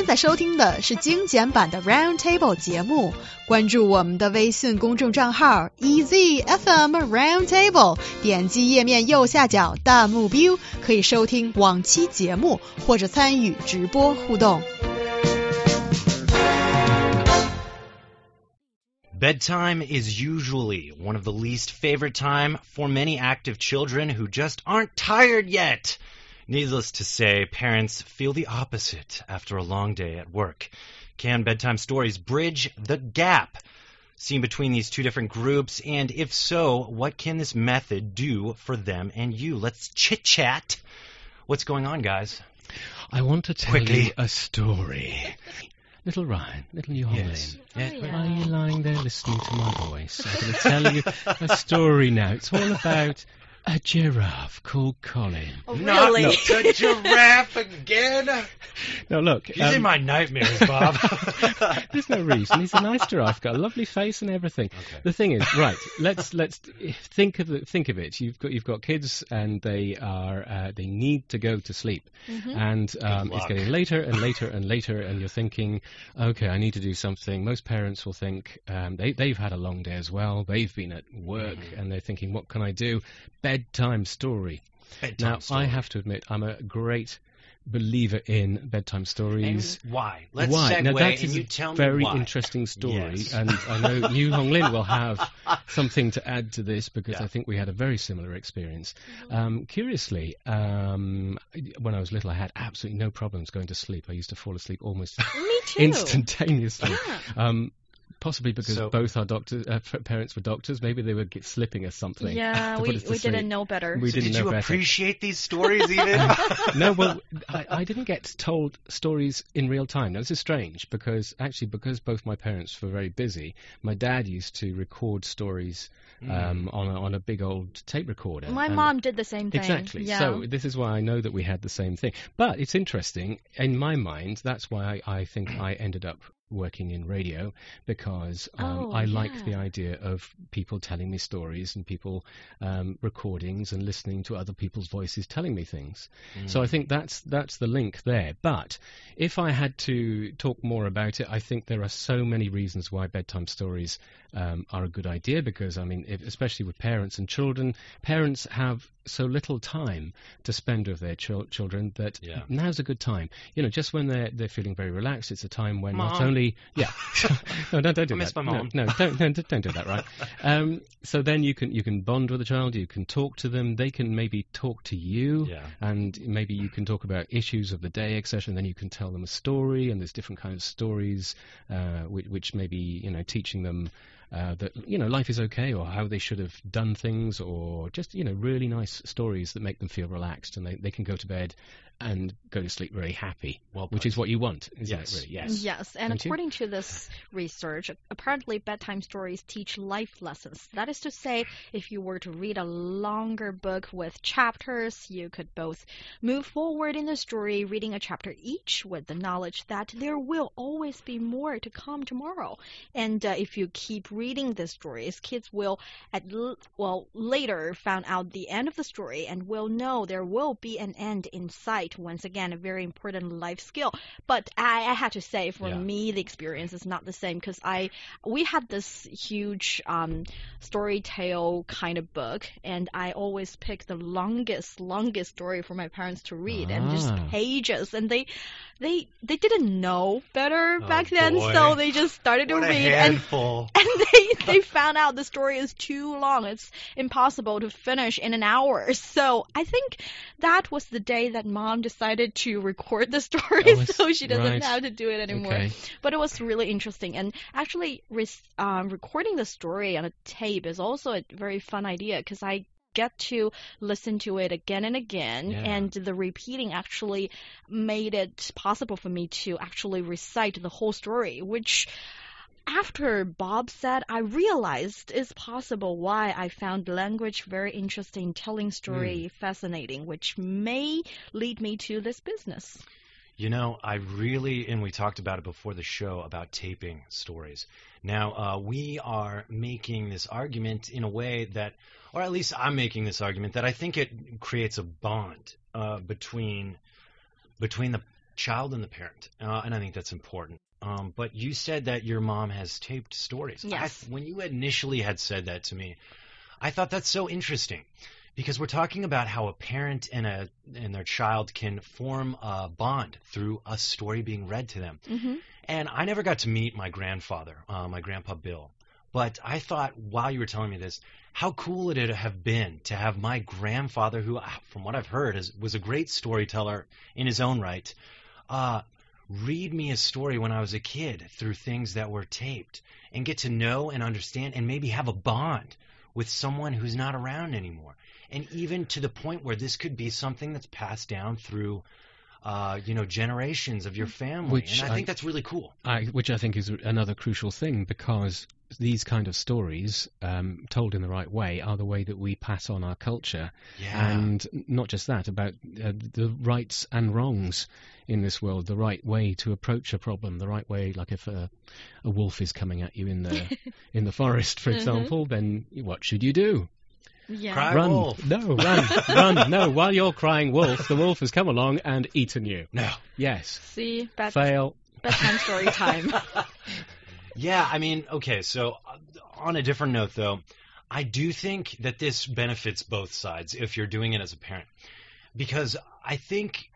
现在收听的是精简版的 Round Table 节目，关注我们的微信公众账号 EZFM Round Table，点击页面右下角弹幕 view，可以收听往期节目或者参与直播互动。 Bedtime is usually one of the least favorite time for many active children who just aren't tired yet. Needless to say, parents feel the opposite after a long day at work. Can bedtime stories bridge the gap seen between these two different groups? And if so, what can this method do for them and you? Let's chit chat. What's going on, guys? I want to tell Quickly. you a story. Little Ryan, little Holland. Yes. Why are you lying there listening to my voice? I'm going to tell you a story now. It's all about a giraffe called Colin. Oh, Not really? the giraffe again. Now look, He's um, in my nightmares, Bob. there's no reason. He's a nice giraffe, got a lovely face and everything. Okay. The thing is, right? Let's let's think of it, think of it. You've got you've got kids and they are uh, they need to go to sleep, and um, it's getting later and later and later, and you're thinking, okay, I need to do something. Most parents will think um, they they've had a long day as well. They've been at work and they're thinking, what can I do? Bedtime story. Bedtime now story. I have to admit, I'm a great believer in bedtime stories. And why? Let's Why? segue now that and is you a tell very me why. interesting story, Yes. and I know Yu Hong Lin will have something to add to this because Yeah. I think we had a very similar experience. Um, curiously, um, when I was little, I had absolutely no problems going to sleep. I used to fall asleep almost Me too. instantaneously. Um, possibly because So- both our doctors, uh, parents were doctors. Maybe they were get slipping us something. Yeah, we, us to we didn't know better. We So didn't did know you better. appreciate these stories even? no, well, I, I didn't get told stories in real time. Now, this is strange because actually, because both my parents were very busy, my dad used to record stories um, on a, on a big old tape recorder. My and- mom did the same thing. Exactly. Yeah. So this is why I know that we had the same thing. But it's interesting. In my mind, that's why I, I think I ended up working in radio because um, Oh, I like the idea of people telling me stories and people um, recordings and listening to other people's voices telling me things. So I think that's that's the link there. But if I had to talk more about it, I think there are so many reasons why bedtime stories um, are a good idea. Because I mean, if, especially with parents and children, parents have so little time to spend with their chil- children that Yeah. now's a good time. You know, just when they're they're feeling very relaxed, it's a time when not Mom. Yeah, no, don't, don't do I miss that. my No, mom. No, don't, don't don't do that. Right. Um, so then you can you can bond with the child. You can talk to them. They can maybe talk to you Yeah. and maybe you can talk about issues of the day, etc. And then you can tell them a story, and there's different kinds of stories, uh, which, which maybe you know teaching them uh, that you know life is okay, or how they should have done things, or just you know really nice stories that make them feel relaxed, and they, they can go to bed and go to sleep very happy, Well which is what you want, isn't Yes. it? Really? Yes. Yes, and Don't you? according to this research, apparently bedtime stories teach life lessons. That is to say, if you were to read a longer book with chapters, you could both move forward in the story, reading a chapter each with the knowledge that there will always be more to come tomorrow. And uh, if you keep reading the stories, kids will at l- well later found out the end of the story and will know there will be an end in sight. Once again, a very important life skill. But I, I had to say, for Yeah. me, the experience is not the same because I we had this huge um, story tale kind of book, and I always pick the longest, longest story for my parents to read, and just Ah. pages, and they they they didn't know better Oh, back then, boy. so they just started to what read and and they they found out the story is too long. It's impossible to finish in an hour. So I think that was the day that mom decided to record the story, Oh, so she doesn't right. have to do it anymore. Okay. But it was really interesting, and actually, res- um, recording the story on a tape is also a very fun idea because I get to listen to it again and again Yeah. and the repeating actually made it possible for me to actually recite the whole story which after Bob said, I realized it's possible why I found language very interesting, telling story fascinating, which may lead me to this business. You know, I really, and we talked about it before the show about taping stories. Now, uh, we are making this argument in a way that, or at least I'm making this argument that I think it creates a bond uh, between between the child and the parent, uh, and I think that's important. Um, but you said that your mom has taped stories. Yes. I, when you initially had said that to me, I thought that's so interesting because we're talking about how a parent and a and their child can form a bond through a story being read to them. hmm And I never got to meet my grandfather, uh, my grandpa Bill. But I thought while you were telling me this, how cool it would it have been to have my grandfather, who, uh, from what I've heard, is, was a great storyteller in his own right, uh, read me a story when I was a kid through things that were taped and get to know and understand and maybe have a bond with someone who's not around anymore. And even to the point where this could be something that's passed down through, uh, you know, generations of your family. Which and I, I- think that's really cool. I, which I think is another crucial thing because these kind of stories, um, told in the right way, are the way that we pass on our culture. Yeah. And not just that, about uh, the rights and wrongs in this world, the right way to approach a problem, the right way, like if a, a wolf is coming at you in the in the forest, for Mhm. example, then what should you do? Yeah. Cry run. wolf. No, run, run. No, while you're crying wolf, the wolf has come along and eaten you. No. Yes. See, bad, Fail. bedtime story time. Yeah, I mean, okay, so uh, on a different note, though, I do think that this benefits both sides if you're doing it as a parent. Because I think,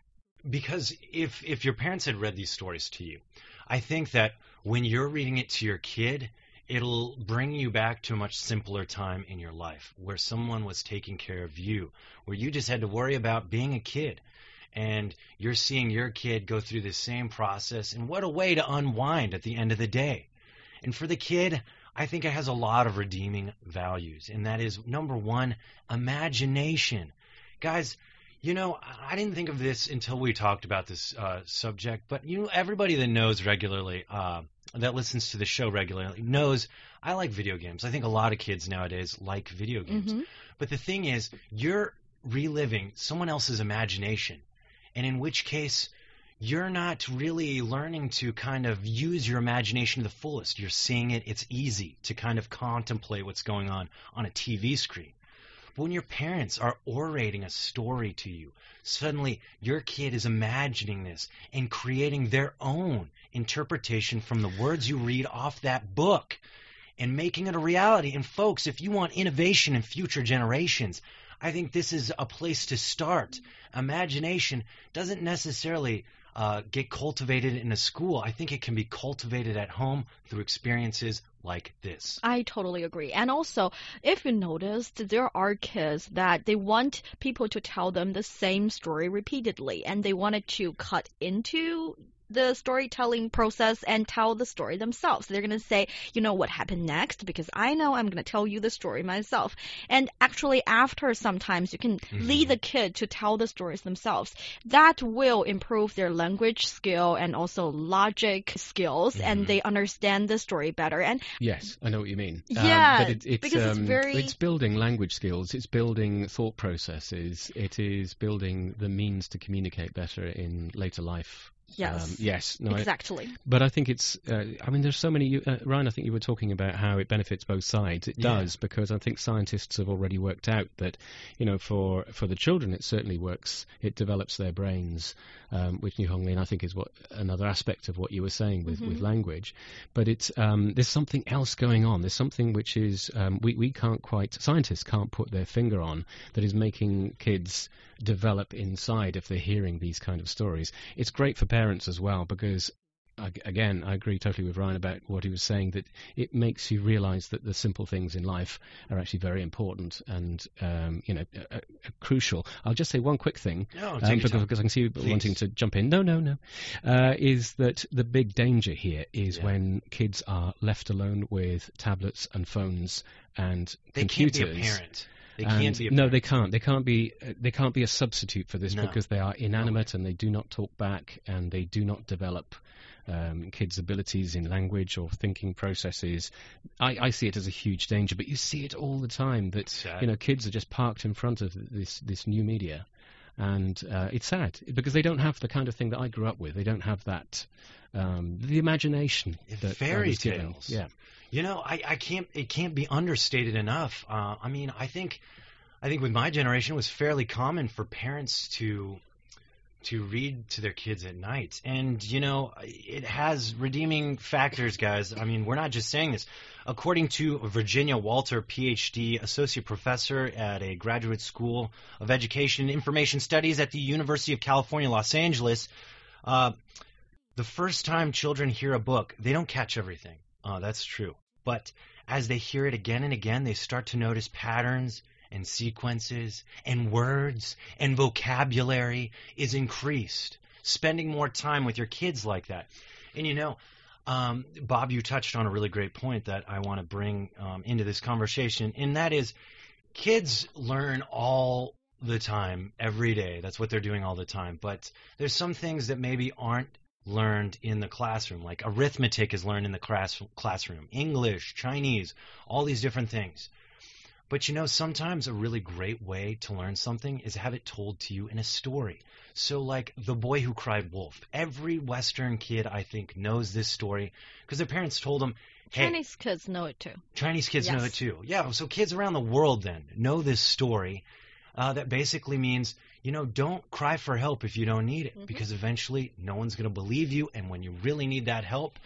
because if, if your parents had read these stories to you, I think that when you're reading it to your kid, it'll bring you back to a much simpler time in your life where someone was taking care of you, where you just had to worry about being a kid. And you're seeing your kid go through the same process, and what a way to unwind at the end of the day. And for the kid, I think it has a lot of redeeming values. And that is number one, imagination. Guys, you know, I didn't think of this until we talked about this uh, subject, but you know, everybody that knows regularly, uh, that listens to the show regularly, knows I like video games. I think a lot of kids nowadays like video games. hmm But the thing is, you're reliving someone else's imagination. And in which case, you're not really learning to kind of use your imagination to the fullest. You're seeing it, it's easy to kind of contemplate what's going on on a TV screen. But when your parents are orating a story to you, suddenly your kid is imagining this and creating their own interpretation from the words you read off that book and making it a reality. And folks, if you want innovation in future generations, I think this is a place to start. Imagination doesn't necessarily uh, get cultivated in a school. I think it can be cultivated at home through experiences like this. I totally agree. And also, if you noticed, there are kids that they want people to tell them the same story repeatedly, and they wanted to cut into the storytelling process and tell the story themselves. They're going to say, you know, what happened next? Because I know I'm going to tell you the story myself. And actually, after sometimes you can lead the kid to tell the stories themselves. That will improve their language skill and also logic skills, and Mhm. they understand the story better. And Yes, I know what you mean. Yeah, but it, it's, because it's um, very- it's building language skills. It's building thought processes. It is building the means to communicate better in later life. Yes. Um, yes. No. I- Exactly. but I think it's. Uh, I mean, there's so many. Uh, Ryan, I think you were talking about how it benefits both sides. It Yeah. does because I think scientists have already worked out that, you know, for for the children, it certainly works. It develops their brains, um, which Yu Hong Lin I think is what another aspect of what you were saying with, with Mhm. language. But it's um, there's something else going on. There's something which is um, we we can't quite scientists can't put their finger on that is making kids develop inside if they're hearing these kind of stories. It's great for parents as well because again, I agree totally with Ryan about what he was saying that it makes you realize that the simple things in life are actually very important and um, you know uh, uh, crucial. I'll just say one quick thing No, um, because, because I can see you Please. wanting to jump in. No, no, no. Uh, is that the big danger here is Yeah. when kids are left alone with tablets and phones and They can't computers. be a parent. They And can't be a no, they can't. They can't be. Uh, they can't be a substitute for this No. because they are inanimate and they do not talk back and they do not develop um, kids' abilities in language or thinking processes. I, I see it as a huge danger, but you see it all the time that Sad. you know kids are just parked in front of this this new media, and uh, it's sad because they don't have the kind of thing that I grew up with. They don't have that um, the imagination that Fairy was given. tales. Yeah. You know, I, I can't. It can't be understated enough. Uh, I mean, I think, I think with my generation, it was fairly common for parents to to read to their kids at night. And, you know, it has redeeming factors, guys. I mean, we're not just saying this. According to Virginia Walter, PhD, associate professor at a graduate school of education and information studies at the University of California, Los Angeles, uh, the first time children hear a book, they don't catch everything. Uh, that's true. But as they hear it again and again, they start to notice patterns and sequences and words and vocabulary is increased. Spending more time with your kids like that. And you know, um, Bob, you touched on a really great point that I want to bring um, into this conversation, and that is kids learn all the time, every day. That's what they're doing all the time. But there's some things that maybe aren't learned in the classroom, like arithmetic is learned in the class- classroom, English, Chinese, all these different things. But you know, sometimes a really great way to learn something is have it told to you in a story. So, like The Boy Who Cried Wolf. Every Western kid, I think, knows this story because their parents told them, hey, Chinese kids know it too. Chinese kids know it too. Yeah, so kids around the world then know this story uh, that basically means, you know, don't cry for help if you don't need it Mhm. because eventually no one's going to believe you. And when you really need that help,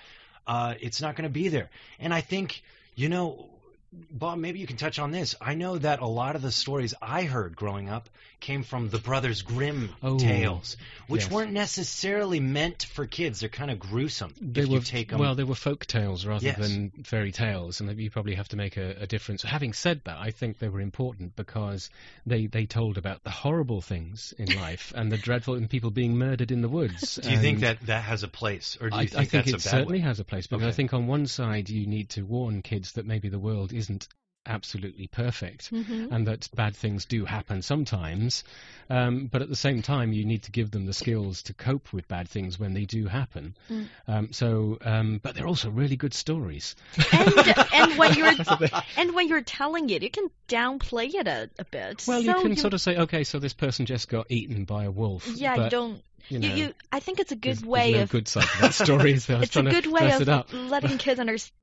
uh, it's not going to be there. And I think, you know, Bob, maybe you can touch on this. I know that a lot of the stories I heard growing up came from the Brothers Grimm Oh, tales, which yes. weren't necessarily meant for kids. They're kind of gruesome They were you take them. well, they were folk tales rather Yes. than fairy tales, and you probably have to make a, a difference. Having said that, I think they were important because they they told about the horrible things in life and the dreadful and people being murdered in the woods. do you think that that has a place, or do you I, think, I think that's it a bad certainly way? has a place because I think on one side you need to warn kids that maybe the world isn't absolutely perfect Mm-hmm. and that bad things do happen sometimes. Um, but at the same time, you need to give them the skills to cope with bad things when they do happen. Mm. Um, so, um, but they're also really good stories. and and when you're That's the thing. and when you're telling it, you can downplay it a, a bit. Well, you So can sort of say, okay, so this person just got eaten by a wolf. yeah, but, you don't. You You, know, you, I think it's a good there's, way there's no of good side to that story. So I was it's a good to way of letting kids understand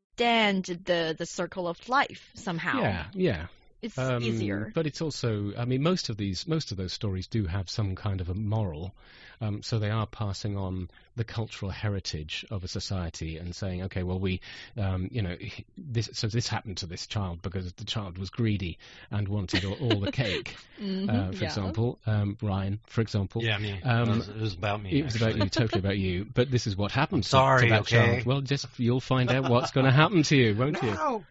the the circle of life somehow. Yeah, yeah. It's Um, easier. But it's also, I mean, most of these, most of those stories do have some kind of a moral. Um, so they are passing on the cultural heritage of a society and saying, okay, well, we, um, you know, this, so this happened to this child because the child was greedy and wanted all, all the cake. Mhm, Uh, for yeah. example, um, Ryan, for example. Yeah, me. Um, it, was, it was about me. It was about you, totally about you. But this is what happened to- sorry, to, that okay? child. Well, just you'll find out what's going to happen to you, won't you?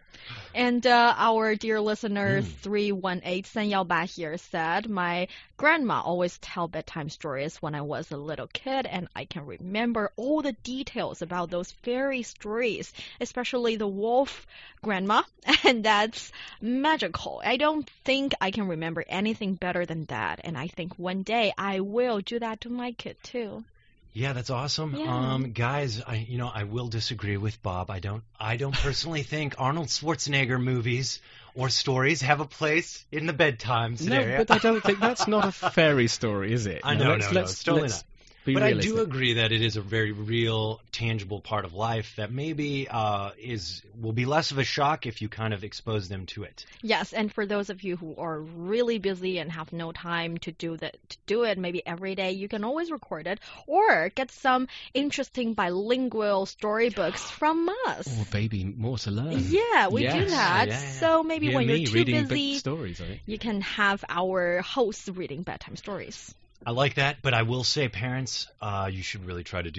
And uh, our dear listener Mm. 318 Sanyao here said, My grandma always tell bedtime stories when I was a little kid, and I can remember all the details about those fairy stories, especially the wolf grandma, and that's magical. I don't think I can remember anything better than that, and I think one day I will do that to my kid too. Yeah, that's awesome. Yeah. Um, guys, I you know I will disagree with Bob. I don't I don't personally think Arnold Schwarzenegger movies or stories have a place in the bedtime today. No, but I don't think that's not a fairy story, is it? I No, know, let's, no, no, let's, it's totally let's not. Be but I do agree that it is a very real, tangible part of life that maybe uh, is will be less of a shock if you kind of expose them to it. Yes, and for those of you who are really busy and have no time to do that to do it maybe every day, you can always record it or get some interesting bilingual storybooks from us. Oh, baby, more to learn. Yeah, we do that. Yeah, yeah, yeah. So maybe Hear when me you're too busy, stories, I you can have our hosts reading bedtime stories. I like that, but I will say, parents, uh, you should really try to do